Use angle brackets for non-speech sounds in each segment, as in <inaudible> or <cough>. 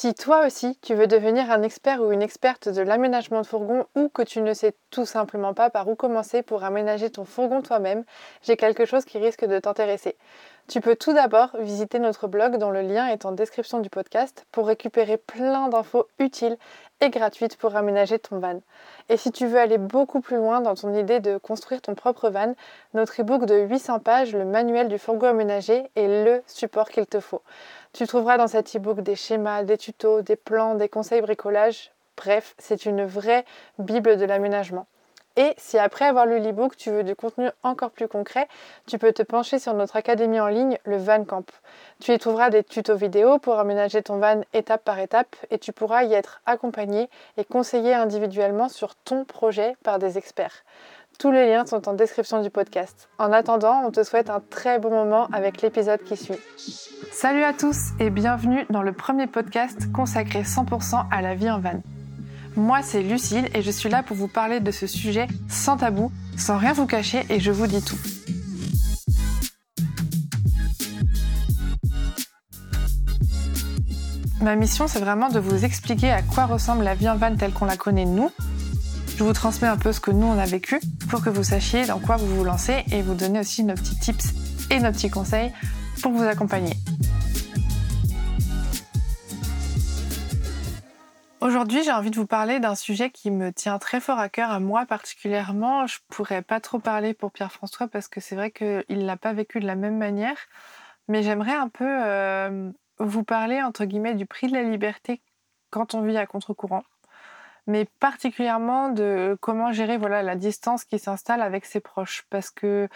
Si toi aussi tu veux devenir un expert ou une experte de l'aménagement de fourgon ou que tu ne sais tout simplement pas par où commencer pour aménager ton fourgon toi-même, j'ai quelque chose qui risque de t'intéresser. Tu peux tout d'abord visiter notre blog dont le lien est en description du podcast pour récupérer plein d'infos utiles et gratuites pour aménager ton van. Et si tu veux aller beaucoup plus loin dans ton idée de construire ton propre van, notre e-book de 800 pages, le manuel du fourgon aménagé, est le support qu'il te faut. Tu trouveras dans cet e-book des schémas, des tutos, des plans, des conseils bricolage. Bref, c'est une vraie Bible de l'aménagement. Et si après avoir lu l'e-book, tu veux du contenu encore plus concret, tu peux te pencher sur notre académie en ligne, le Van Camp. Tu y trouveras des tutos vidéo pour aménager ton van étape par étape et tu pourras y être accompagné et conseillé individuellement sur ton projet par des experts. Tous les liens sont en description du podcast. En attendant, on te souhaite un très bon moment avec l'épisode qui suit. Salut à tous et bienvenue dans le premier podcast consacré 100% à la vie en van. Moi, c'est Lucille et je suis là pour vous parler de ce sujet sans tabou, sans rien vous cacher et je vous dis tout. Ma mission, c'est vraiment de vous expliquer à quoi ressemble la vie en van telle qu'on la connaît nous. Je vous transmets un peu ce que nous on a vécu pour que vous sachiez dans quoi vous vous lancez et vous donner aussi nos petits tips et nos petits conseils pour vous accompagner. Aujourd'hui, j'ai envie de vous parler d'un sujet qui me tient très fort à cœur, à moi particulièrement. Je pourrais pas trop parler pour Pierre-François parce que c'est vrai qu'il l'a pas vécu de la même manière. Mais j'aimerais un peu euh, vous parler, entre guillemets, du prix de la liberté quand on vit à contre-courant. Mais particulièrement de comment gérer voilà, la distance qui s'installe avec ses proches. Parce que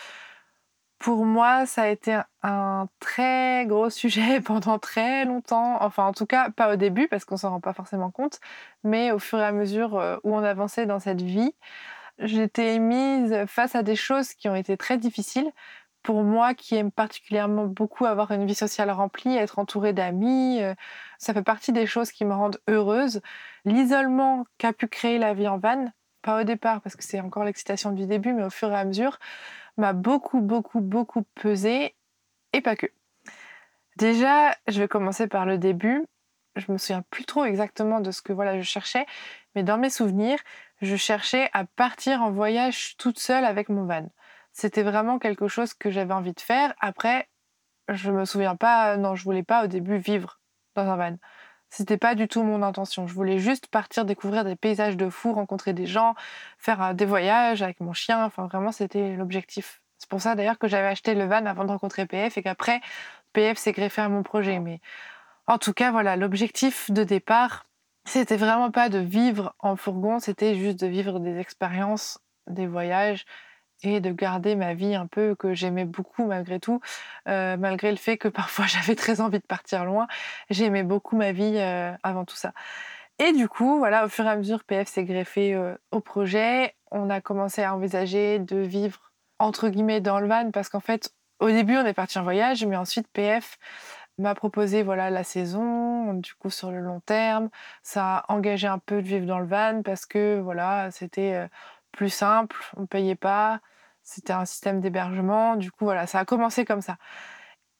pour moi, ça a été un très gros <laughs> sujet pendant très longtemps. Enfin, en tout cas, pas au début, parce qu'on s'en rend pas forcément compte, mais au fur et à mesure euh, où on avançait dans cette vie, j'étais mise face à des choses qui ont été très difficiles. Pour moi, qui aime particulièrement beaucoup avoir une vie sociale remplie, être entourée d'amis, euh, ça fait partie des choses qui me rendent heureuse. L'isolement qu'a pu créer la vie en van, pas au départ, parce que c'est encore l'excitation du début, mais au fur et à mesure, m'a beaucoup, beaucoup, beaucoup pesé, et pas que. Déjà, je vais commencer par le début. Je me souviens plus trop exactement de ce que voilà je cherchais, mais dans mes souvenirs, je cherchais à partir en voyage toute seule avec mon van. C'était vraiment quelque chose que j'avais envie de faire. Après, je me souviens pas, non, je voulais pas au début vivre dans un van. C'était pas du tout mon intention. Je voulais juste partir découvrir des paysages de fou, rencontrer des gens, faire euh, des voyages avec mon chien. Enfin, vraiment, c'était l'objectif. C'est pour ça d'ailleurs que j'avais acheté le van avant de rencontrer PF et qu'après, PF s'est greffé à mon projet. Mais en tout cas, voilà, l'objectif de départ, c'était vraiment pas de vivre en fourgon, c'était juste de vivre des expériences, des voyages et de garder ma vie un peu que j'aimais beaucoup malgré tout, euh, malgré le fait que <laughs> parfois j'avais très envie de partir loin. J'aimais beaucoup ma vie euh, avant tout ça. Et du coup, voilà, au fur et à mesure, PF s'est greffé euh, au projet. On a commencé à envisager de vivre entre guillemets dans le van parce qu'en fait, au début, on est parti en voyage, mais ensuite PF m'a proposé voilà la saison du coup sur le long terme ça a engagé un peu de vivre dans le van parce que voilà c'était plus simple on payait pas c'était un système d'hébergement. Du coup, voilà, ça a commencé comme ça.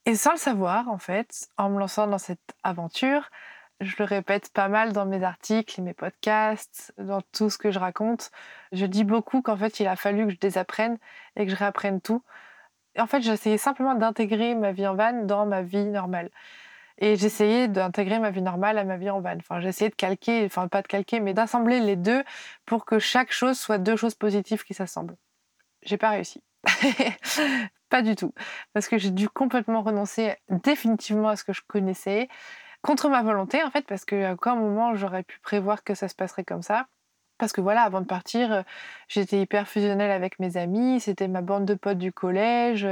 Et sans le savoir, en fait, en me lançant dans cette aventure, je le répète pas mal dans mes articles, mes podcasts, dans tout ce que je raconte. Je dis beaucoup qu'en fait, il a fallu que je désapprenne et que je réapprenne tout. En fait, j'essayais simplement d'intégrer ma vie en van dans ma vie normale. Et j'essayais d'intégrer ma vie normale à ma vie en van. Enfin, j'essayais de calquer, enfin pas de calquer, mais d'assembler les deux pour que chaque chose soit deux choses positives qui s'assemblent j'ai pas réussi. <laughs> pas du tout. Parce que j'ai dû complètement renoncer définitivement à ce que je connaissais, contre ma volonté en fait, parce qu'à aucun moment j'aurais pu prévoir que ça se passerait comme ça. Parce que voilà, avant de partir, euh, j'étais hyper fusionnelle avec mes amis, c'était ma bande de potes du collège,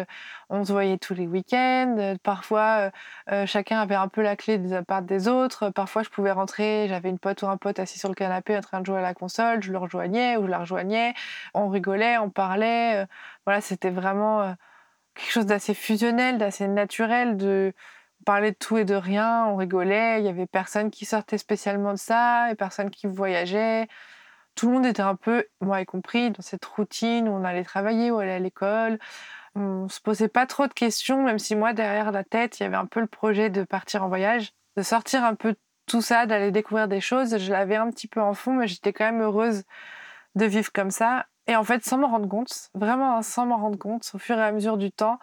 on se voyait tous les week-ends, euh, parfois euh, chacun avait un peu la clé des part des autres, parfois je pouvais rentrer, j'avais une pote ou un pote assis sur le canapé en train de jouer à la console, je le rejoignais ou je la rejoignais, on rigolait, on parlait, voilà, c'était vraiment quelque chose d'assez fusionnel, d'assez naturel, de parler de tout et de rien, on rigolait, il y avait personne qui sortait spécialement de ça et personne qui voyageait tout le monde était un peu, moi y compris, dans cette routine où on allait travailler, où on allait à l'école. On se posait pas trop de questions, même si moi, derrière la tête, il y avait un peu le projet de partir en voyage, de sortir un peu tout ça, d'aller découvrir des choses. Je l'avais un petit peu en fond, mais j'étais quand même heureuse de vivre comme ça. Et en fait, sans m'en rendre compte, vraiment hein, sans m'en rendre compte, au fur et à mesure du temps,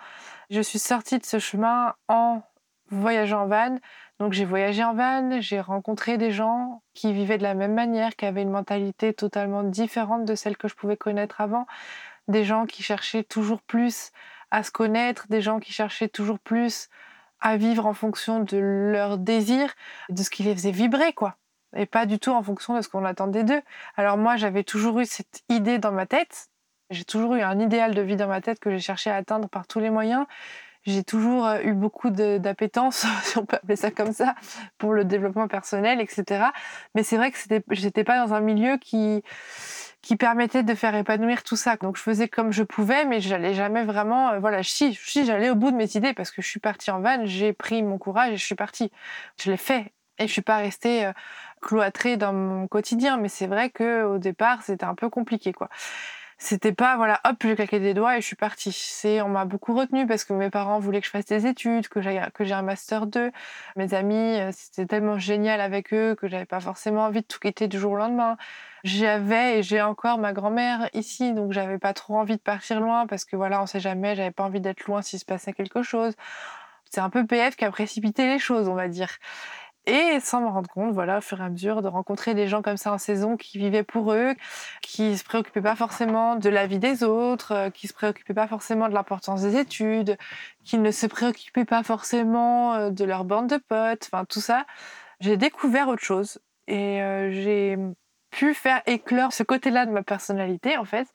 je suis sortie de ce chemin en voyageant en van. Donc j'ai voyagé en van, j'ai rencontré des gens qui vivaient de la même manière, qui avaient une mentalité totalement différente de celle que je pouvais connaître avant. Des gens qui cherchaient toujours plus à se connaître, des gens qui cherchaient toujours plus à vivre en fonction de leurs désirs, de ce qui les faisait vibrer, quoi. Et pas du tout en fonction de ce qu'on attendait d'eux. Alors moi, j'avais toujours eu cette idée dans ma tête. J'ai toujours eu un idéal de vie dans ma tête que j'ai cherché à atteindre par tous les moyens. J'ai toujours euh, eu beaucoup d'appétence, <laughs> si on peut appeler ça comme ça, pour le développement personnel, etc. Mais c'est vrai que j'étais pas dans un milieu qui qui permettait de faire épanouir tout ça. Donc je faisais comme je pouvais, mais j'allais jamais vraiment. Euh, voilà, si, si j'allais au bout de mes idées parce que je suis partie en van, j'ai pris mon courage et je suis partie. Je l'ai fait et je suis pas restée euh, cloîtrée dans mon quotidien. Mais c'est vrai que au départ, c'était un peu compliqué, quoi c'était pas voilà hop j'ai claqué des doigts et je suis partie. C'est on m'a beaucoup retenue parce que mes parents voulaient que je fasse des études que j'ai que j'ai un master 2 mes amis euh, c'était tellement génial avec eux que j'avais pas forcément envie de tout quitter du jour au lendemain. J'avais et j'ai encore ma grand-mère ici donc j'avais pas trop envie de partir loin parce que voilà on sait jamais j'avais pas envie d'être loin s'il se passait quelque chose. C'est un peu PF qui a précipité les choses on va dire et sans me rendre compte, voilà, au fur et à mesure, de rencontrer des gens comme ça en saison qui vivaient pour eux, qui se préoccupaient pas forcément de la vie des autres, euh, qui se préoccupaient pas forcément de l'importance des études, qui ne se préoccupaient pas forcément euh, de leur bande de potes, enfin tout ça. J'ai découvert autre chose et euh, j'ai pu faire éclore ce côté-là de ma personnalité en fait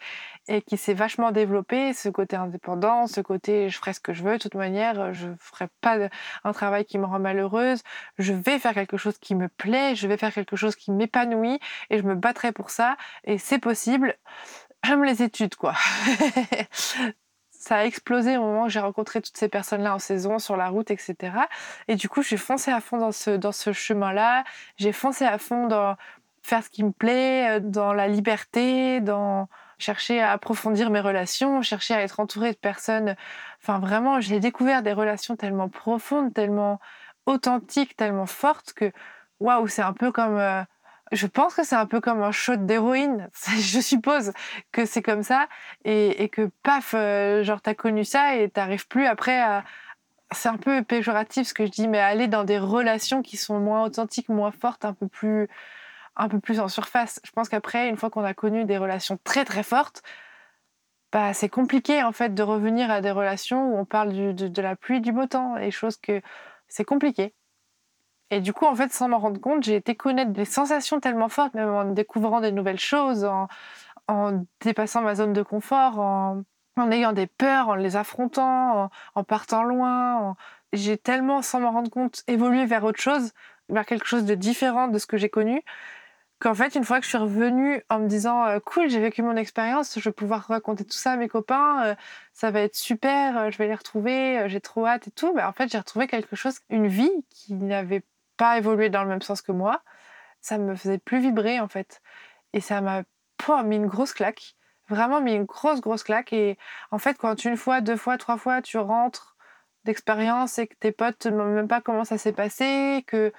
et qui s'est vachement développé ce côté indépendant ce côté je ferai ce que je veux de toute manière je ferai pas un travail qui me rend malheureuse je vais faire quelque chose qui me plaît je vais faire quelque chose qui m'épanouit et je me battrai pour ça et c'est possible j'aime les études quoi <laughs> ça a explosé au moment où j'ai rencontré toutes ces personnes-là en saison, sur la route, etc. Et du coup, j'ai foncé à fond dans ce, dans ce chemin-là. J'ai foncé à fond dans faire ce qui me plaît, euh, dans la liberté, dans chercher à approfondir mes relations, chercher à être entourée de personnes. Enfin, vraiment, j'ai découvert des relations tellement profondes, tellement authentiques, tellement fortes que, waouh, c'est un peu comme. Euh, je pense que c'est un peu comme un shot d'héroïne. <laughs> Je suppose que c'est comme ça. Et, que, paf, euh, genre, t'as connu ça et t'arrives plus après à. C'est un peu péjoratif ce que je dis, mais aller dans des relations qui sont moins authentiques, moins fortes, un peu plus un peu plus en surface. Je pense qu'après, une fois qu'on a connu des relations très très fortes, bah, c'est compliqué en fait de revenir à des relations où on parle de, la pluie, du beau temps, et choses que c'est compliqué. Et du coup, en fait, sans m'en rendre compte, j'ai été connaître des sensations tellement fortes, même en découvrant des nouvelles choses, en, dépassant ma zone de confort, en, ayant des peurs, en les affrontant, en, partant loin. J'ai tellement, sans m'en rendre compte, évolué vers autre chose, vers quelque chose de différent de ce que j'ai connu, qu'en fait, une fois que je suis revenue en me disant euh, cool, j'ai vécu mon expérience, je vais pouvoir raconter tout ça à mes copains, euh, ça va être super, euh, je vais les retrouver, j'ai trop hâte et tout, bah, en fait, j'ai retrouvé quelque chose, une vie qui n'avait pas évolué dans le même sens que moi. Ça me faisait plus vibrer en fait. Et ça m'a mis une grosse claque, vraiment mis une grosse, grosse claque. Et en fait, quand une fois, deux fois, trois fois, tu rentres d'expérience et que tes potes ne même pas comment ça s'est passé, que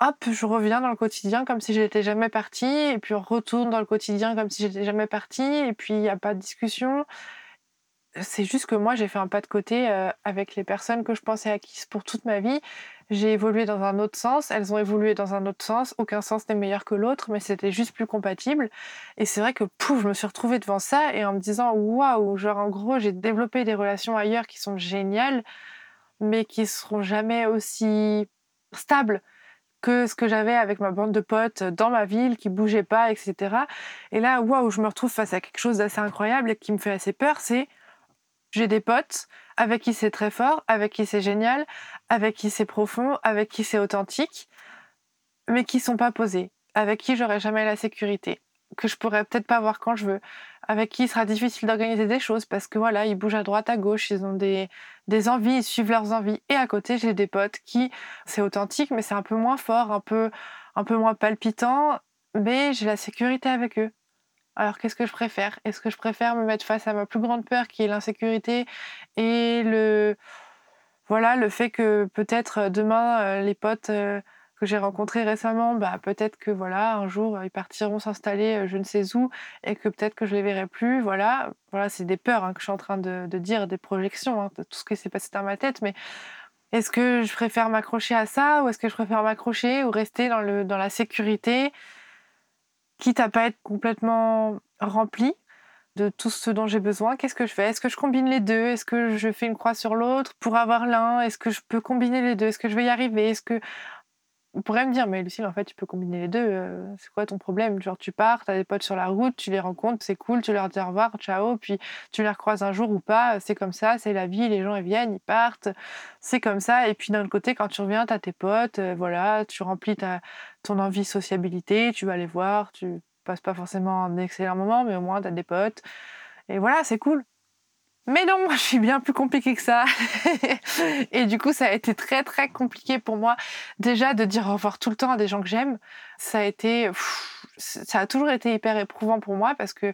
hop, je reviens dans le quotidien comme si j'étais jamais partie, et puis on retourne dans le quotidien comme si j'étais jamais partie, et puis il n'y a pas de discussion. C'est juste que moi, j'ai fait un pas de côté euh, avec les personnes que je pensais acquises pour toute ma vie. J'ai évolué dans un autre sens, elles ont évolué dans un autre sens. Aucun sens n'est meilleur que l'autre, mais c'était juste plus compatible. Et c'est vrai que pouf, je me suis retrouvée devant ça et en me disant waouh, genre en gros, j'ai développé des relations ailleurs qui sont géniales, mais qui seront jamais aussi stables que ce que j'avais avec ma bande de potes dans ma ville qui bougeait pas, etc. Et là, waouh, je me retrouve face à quelque chose d'assez incroyable et qui me fait assez peur, c'est j'ai des potes avec qui c'est très fort, avec qui c'est génial, avec qui c'est profond, avec qui c'est authentique, mais qui sont pas posés, avec qui j'aurai jamais la sécurité, que je pourrais peut-être pas voir quand je veux, avec qui il sera difficile d'organiser des choses parce que voilà, ils bougent à droite, à gauche, ils ont des, des envies, ils suivent leurs envies. Et à côté, j'ai des potes qui, c'est authentique, mais c'est un peu moins fort, un peu, un peu moins palpitant, mais j'ai la sécurité avec eux. Alors qu'est-ce que je préfère? Est-ce que je préfère me mettre face à ma plus grande peur qui est l'insécurité et le voilà le fait que peut-être demain euh, les potes euh, que j'ai rencontrés récemment, bah, peut-être que voilà, un jour, ils partiront s'installer je ne sais où et que peut-être que je les verrai plus. Voilà, voilà c'est des peurs hein, que je suis en train de, dire, des projections, hein, de tout ce qui s'est passé dans ma tête. Mais est-ce que je préfère m'accrocher à ça ou est-ce que je préfère m'accrocher ou rester dans, le, dans la sécurité, quitte à pas être complètement rempli de tout ce dont j'ai besoin, qu'est-ce que je fais? Est-ce que je combine les deux? Est-ce que je fais une croix sur l'autre pour avoir l'un? Est-ce que je peux combiner les deux? Est-ce que je vais y arriver? Est-ce que on pourrait me dire, mais Lucille, en fait, tu peux combiner les deux. Euh, c'est quoi ton problème? Genre, tu pars, tu as des potes sur la route, tu les rencontres, c'est cool, tu leur dis au revoir, ciao, puis tu les recroises un jour ou pas. C'est comme ça, c'est la vie, les gens, ils viennent, ils partent. C'est comme ça. Et puis, d'un autre côté, quand tu reviens, tu as tes potes, euh, voilà, tu remplis ta, ton envie sociabilité, tu vas les voir, tu passes pas forcément un excellent moment, mais au moins, tu as des potes. Et voilà, c'est cool. Mais non, je suis bien plus compliquée que ça. <laughs> et du coup, ça a été très, très compliqué pour moi. Déjà, de dire au revoir tout le temps à des gens que j'aime, ça a été. ça a toujours été hyper éprouvant pour moi parce que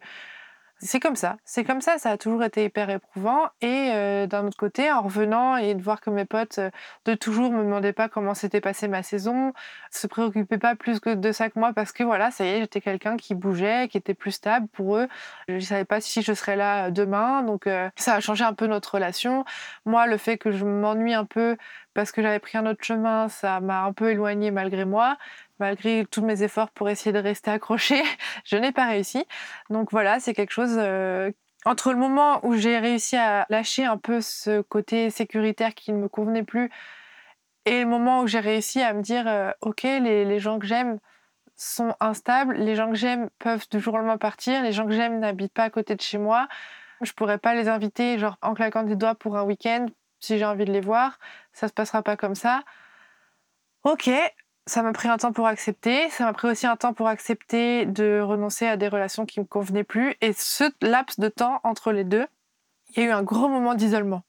c'est comme ça, c'est comme ça, ça a toujours été hyper éprouvant. Et euh, d'un autre côté, en revenant et de voir que mes potes euh, de toujours me demandaient pas comment s'était passée ma saison, se préoccupaient pas plus que de ça que moi parce que voilà, ça y est, j'étais quelqu'un qui bougeait, qui était plus stable pour eux. Je savais pas si je serais là demain, donc euh, ça a changé un peu notre relation. Moi, le fait que je m'ennuie un peu parce que j'avais pris un autre chemin, ça m'a un peu éloignée malgré moi malgré tous mes efforts pour essayer de rester accrochée, <laughs> je n'ai pas réussi. Donc voilà, c'est quelque chose euh, entre le moment où j'ai réussi à lâcher un peu ce côté sécuritaire qui ne me convenait plus et le moment où j'ai réussi à me dire euh, ok les, gens que j'aime sont instables, les gens que j'aime peuvent du jour au partir, les gens que j'aime n'habitent pas à côté de chez moi, je pourrais pas les inviter genre en claquant des doigts pour un week-end si j'ai envie de les voir, ça se passera pas comme ça. Ok, ça m'a pris un temps pour accepter. Ça m'a pris aussi un temps pour accepter de renoncer à des relations qui me convenaient plus. Et ce laps de temps entre les deux, il y a eu un gros moment d'isolement.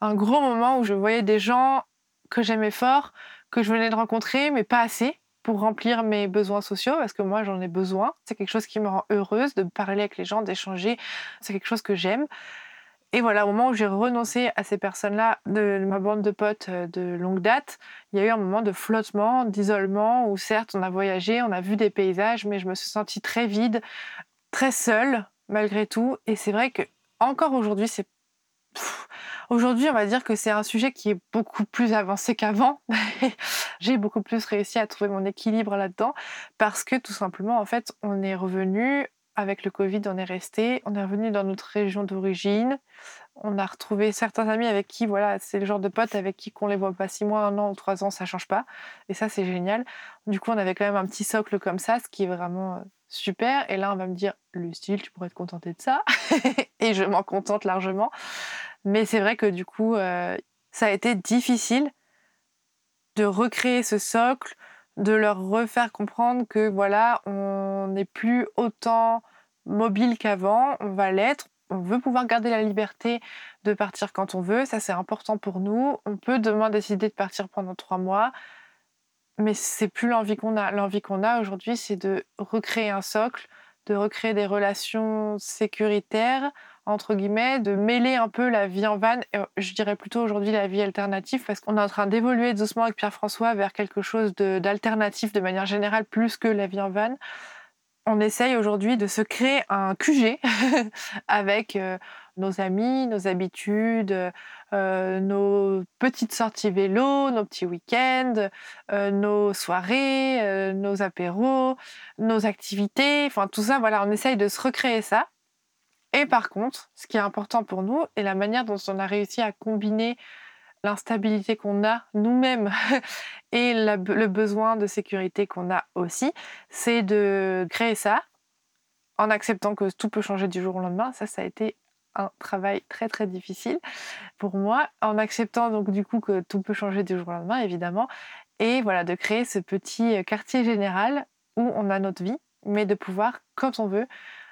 Un gros moment où je voyais des gens que j'aimais fort, que je venais de rencontrer, mais pas assez pour remplir mes besoins sociaux, parce que moi j'en ai besoin. C'est quelque chose qui me rend heureuse de parler avec les gens, d'échanger. C'est quelque chose que j'aime. Et voilà, au moment où j'ai renoncé à ces personnes-là de ma bande de potes euh, de longue date, il y a eu un moment de flottement, d'isolement, où certes on a voyagé, on a vu des paysages, mais je me suis sentie très vide, très seule malgré tout. Et c'est vrai que encore aujourd'hui, c'est Aujourd'hui, on va dire que c'est un sujet qui est beaucoup plus avancé qu'avant. <laughs> J'ai beaucoup plus réussi à trouver mon équilibre là-dedans parce que tout simplement, en fait, on est revenu avec le Covid, on est resté, on est revenu dans notre région d'origine. On a retrouvé certains amis avec qui, voilà, c'est le genre de potes avec qui qu'on les voit pas six mois, un an ou trois ans, ça change pas. Et ça, c'est génial. Du coup, on avait quand même un petit socle comme ça, ce qui est vraiment euh, super. Et là, on va me dire, Lucille, tu pourrais te contenter de ça? <laughs> et je m'en contente largement. Mais c'est vrai que du coup, euh, ça a été difficile de recréer ce socle, de leur refaire comprendre que voilà, on n'est plus autant mobile qu'avant, on va l'être, on veut pouvoir garder la liberté de partir quand on veut, ça c'est important pour nous. On peut demain décider de partir pendant trois mois, mais c'est plus l'envie qu'on a. L'envie qu'on a aujourd'hui, c'est de recréer un socle, de recréer des relations sécuritaires entre guillemets, de mêler un peu la vie en van, je dirais plutôt aujourd'hui la vie alternative, parce qu'on est en train d'évoluer doucement avec Pierre-François vers quelque chose d'alternatif de, manière générale, plus que la vie en van. On essaye aujourd'hui de se créer un QG <laughs> avec euh, nos amis, nos habitudes, euh, nos petites sorties vélo, nos petits week-ends, euh, nos soirées, nos apéros, nos activités, enfin tout ça, voilà, on essaye de se recréer ça. Et par contre, ce qui est important pour nous, et la manière dont on a réussi à combiner l'instabilité qu'on a nous-mêmes <laughs> et le besoin de sécurité qu'on a aussi, c'est de créer ça en acceptant que tout peut changer du jour au lendemain. Ça, ça a été un travail très très difficile pour moi, en acceptant donc du coup que tout peut changer du jour au lendemain, évidemment, et voilà, de créer ce petit quartier général où on a notre vie, mais de pouvoir, quand on veut,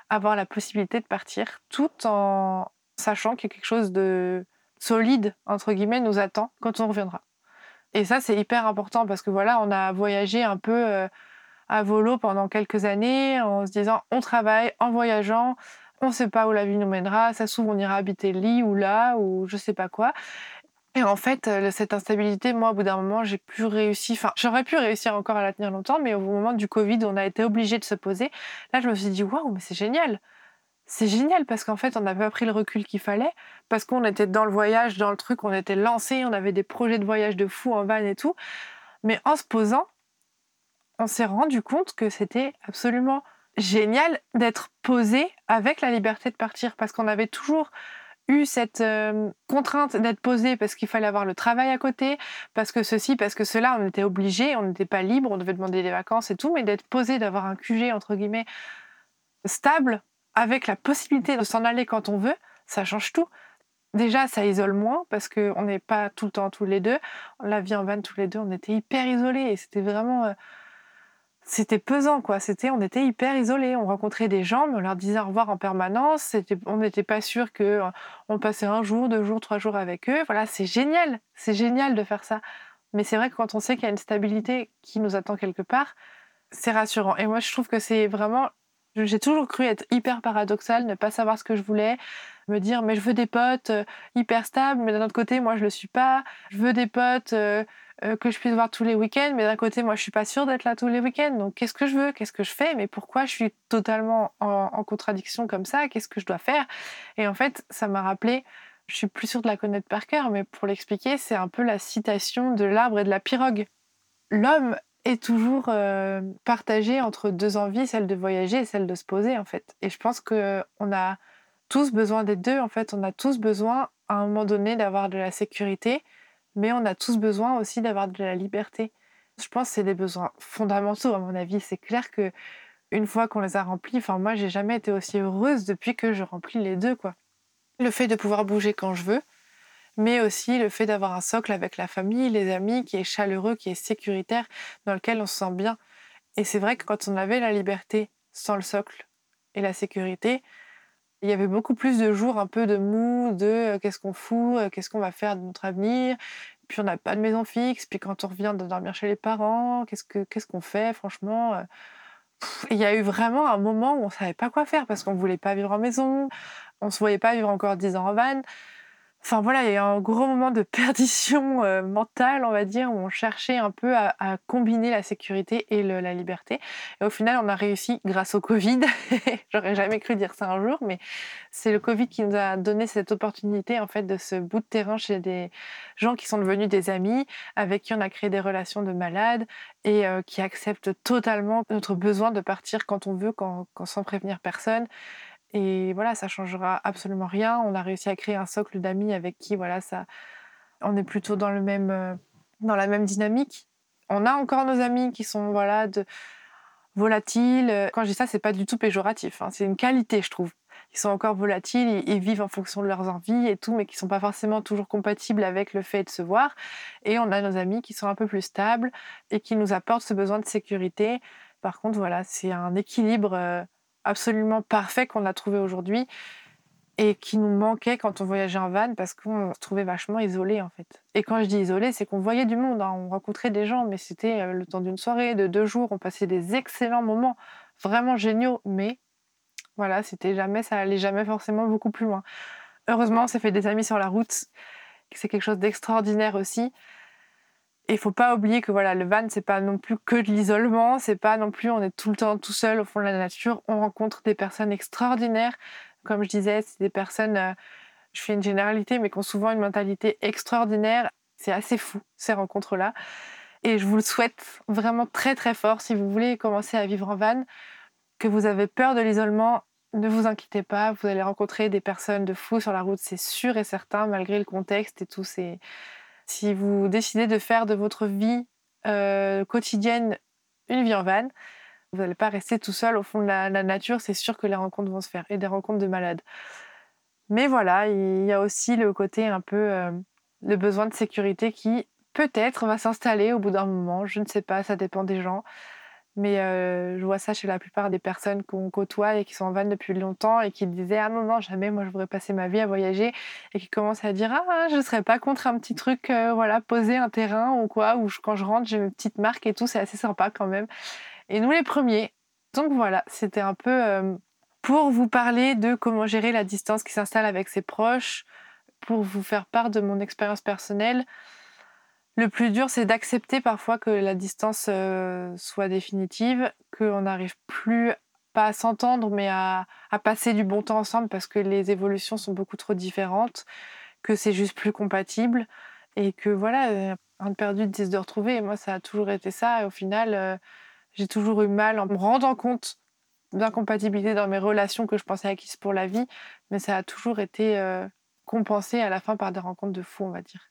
avoir la possibilité de partir tout en sachant que quelque chose de solide, entre guillemets, nous attend quand on reviendra. Et ça, c'est hyper important parce que voilà, on a voyagé un peu euh, à volo pendant quelques années en se disant on travaille en voyageant, on ne sait pas où la vie nous mènera, ça s'ouvre, on ira habiter lit ou là ou je sais pas quoi. Et en fait, cette instabilité, moi, au bout d'un moment, j'ai plus réussi. Enfin, j'aurais pu réussir encore à la tenir longtemps, mais au moment du Covid, on a été obligé de se poser. Là, je me suis dit, waouh, mais c'est génial! C'est génial parce qu'en fait, on n'a pas pris le recul qu'il fallait, parce qu'on était dans le voyage, dans le truc, on était lancé, on avait des projets de voyage de fou en van et tout. Mais en se posant, on s'est rendu compte que c'était absolument génial d'être posé avec la liberté de partir, parce qu'on avait toujours eu cette euh, contrainte d'être posé parce qu'il fallait avoir le travail à côté, parce que ceci, parce que cela, on était obligé, on n'était pas libre, on devait demander des vacances et tout, mais d'être posé, d'avoir un QG entre guillemets stable, avec la possibilité de s'en aller quand on veut, ça change tout. Déjà, ça isole moins parce qu'on n'est pas tout le temps tous les deux. La vie en van tous les deux, on était hyper isolés et c'était vraiment. Euh, c'était pesant, quoi. C'était, on était hyper isolés. On rencontrait des gens, mais on leur disait au revoir en permanence. on n'était pas sûr qu'on euh, passait un jour, deux jours, trois jours avec eux. Voilà, c'est génial. C'est génial de faire ça. Mais c'est vrai que quand on sait qu'il y a une stabilité qui nous attend quelque part, c'est rassurant. Et moi, je trouve que c'est vraiment j'ai toujours cru être hyper paradoxal, ne pas savoir ce que je voulais, me dire mais je veux des potes euh, hyper stables, mais d'un autre côté moi je le suis pas. Je veux des potes euh, euh, que je puisse voir tous les week-ends, mais d'un côté moi je suis pas sûre d'être là tous les week-ends. Donc qu'est-ce que je veux, qu'est-ce que je fais, mais pourquoi je suis totalement en, contradiction comme ça? Qu'est-ce que je dois faire? Et en fait ça m'a rappelé. Je suis plus sûre de la connaître par cœur, mais pour l'expliquer, c'est un peu la citation de l'arbre et de la pirogue. L'homme est toujours euh, partagée entre deux envies, celle de voyager et celle de se poser en fait. Et je pense que on a tous besoin des deux en fait. On a tous besoin à un moment donné d'avoir de la sécurité, mais on a tous besoin aussi d'avoir de la liberté. Je pense que c'est des besoins fondamentaux à mon avis. C'est clair que une fois qu'on les a remplis, enfin moi j'ai jamais été aussi heureuse depuis que je remplis les deux quoi. Le fait de pouvoir bouger quand je veux, mais aussi le fait d'avoir un socle avec la famille, les amis, qui est chaleureux, qui est sécuritaire, dans lequel on se sent bien. Et c'est vrai que quand on avait la liberté sans le socle et la sécurité, il y avait beaucoup plus de jours un peu de mou, de euh, qu'est-ce qu'on fout, euh, qu'est-ce qu'on va faire de notre avenir. Puis on n'a pas de maison fixe, puis quand on revient de dormir chez les parents, qu'est-ce qu'on fait franchement euh, Il y a eu vraiment un moment où on savait pas quoi faire parce qu'on voulait pas vivre en maison, on se voyait pas vivre encore 10 ans en van. Enfin voilà, il y a un gros moment de perdition <laughs> euh, mentale, on va dire, où on cherchait un peu à, combiner la sécurité et la liberté. Et au final, on a réussi grâce au Covid. <laughs> J'aurais jamais cru dire ça un jour, mais c'est le Covid qui nous a donné cette opportunité en fait de ce bout de terrain chez des gens qui sont devenus des amis, avec qui on a créé des relations de malades et euh, qui acceptent totalement notre besoin de partir quand on veut, sans prévenir personne. Et voilà, ça changera absolument rien. On a réussi à créer un socle d'amis avec qui, voilà, ça, on est plutôt dans le même, euh, dans la même dynamique. On a encore nos amis qui sont, voilà, de volatiles. Quand je dis ça, c'est pas du tout péjoratif. Hein. C'est une qualité, je trouve. Ils sont encore volatiles, ils, vivent en fonction de leurs envies et tout, mais qui sont pas forcément toujours compatibles avec le fait de se voir. Et on a nos amis qui sont un peu plus stables et qui nous apportent ce besoin de sécurité. Par contre, voilà, c'est un équilibre. Euh, absolument parfait qu'on a trouvé aujourd'hui et qui nous manquait quand on voyageait en van parce qu'on se trouvait vachement isolé en fait. Et quand je dis isolé, c'est qu'on voyait du monde, hein. on rencontrait des gens, mais c'était euh, le temps d'une soirée, de deux jours, on passait des excellents moments, vraiment géniaux, mais voilà, c'était jamais, ça allait jamais forcément beaucoup plus loin. Heureusement, on s'est fait des amis sur la route, c'est quelque chose d'extraordinaire aussi. Et il faut pas oublier que voilà, le van, c'est pas non plus que de l'isolement, c'est pas non plus on est tout le temps tout seul au fond de la nature. On rencontre des personnes extraordinaires. Comme je disais, c'est des personnes, euh, je fais une généralité, mais qui ont souvent une mentalité extraordinaire. C'est assez fou, ces rencontres-là. Et je vous le souhaite vraiment très très fort si vous voulez commencer à vivre en van, que vous avez peur de l'isolement, ne vous inquiétez pas, vous allez rencontrer des personnes de fous sur la route, c'est sûr et certain, malgré le contexte et tout. C'est si vous décidez de faire de votre vie euh, quotidienne une vie en van, vous n'allez pas rester tout seul au fond de la, nature, c'est sûr que les rencontres vont se faire et des rencontres de malades. Mais voilà, il y a aussi le côté un peu euh, le besoin de sécurité qui peut-être va s'installer au bout d'un moment, je ne sais pas, ça dépend des gens. Mais je vois ça chez la plupart des personnes qu'on côtoie et qui sont en van depuis longtemps et qui disaient Ah non, non, jamais, moi je voudrais passer ma vie à voyager. Et qui commencent à dire Ah, je ne serais pas contre un petit truc, voilà, poser un terrain ou quoi, ou quand je rentre, j'ai mes petites marques et tout, c'est assez sympa quand même. Et nous les premiers. Donc voilà, c'était un peu pour vous parler de comment gérer la distance qui s'installe avec ses proches, pour vous faire part de mon expérience personnelle. Le plus dur, c'est d'accepter parfois que la distance euh, soit définitive, qu'on n'arrive plus pas à s'entendre, mais à, passer du bon temps ensemble parce que les évolutions sont beaucoup trop différentes, que c'est juste plus compatible et que voilà, euh, un perdu, dix de retrouver. Et moi, ça a toujours été ça. Et au final, euh, j'ai toujours eu mal en me rendant compte d'incompatibilité dans mes relations que je pensais acquises pour la vie, mais ça a toujours été compensé à la fin par des rencontres de fous, on va dire.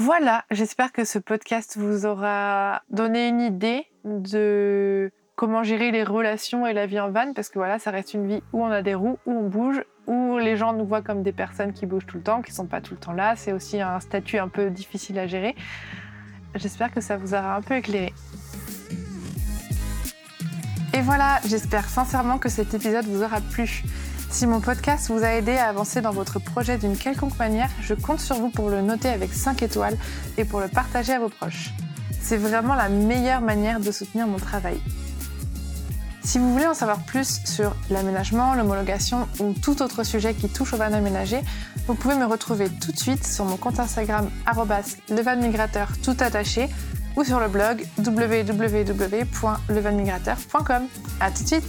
Voilà, j'espère que ce podcast vous aura donné une idée de comment gérer les relations et la vie en van, parce que voilà, ça reste une vie où on a des roues, où on bouge, où les gens nous voient comme des personnes qui bougent tout le temps, qui sont pas tout le temps là. C'est aussi un statut un peu difficile à gérer. J'espère que ça vous aura un peu éclairé. Et voilà, j'espère sincèrement que cet épisode vous aura plu. Si mon podcast vous a aidé à avancer dans votre projet d'une quelconque manière, je compte sur vous pour le noter avec 5 étoiles et pour le partager à vos proches. C'est vraiment la meilleure manière de soutenir mon travail. Si vous voulez en savoir plus sur l'aménagement, l'homologation ou tout autre sujet qui touche au van aménagé, vous pouvez me retrouver tout de suite sur mon compte Instagram levanmigrateur tout attaché ou sur le blog www.levanmigrateur.com. A tout de suite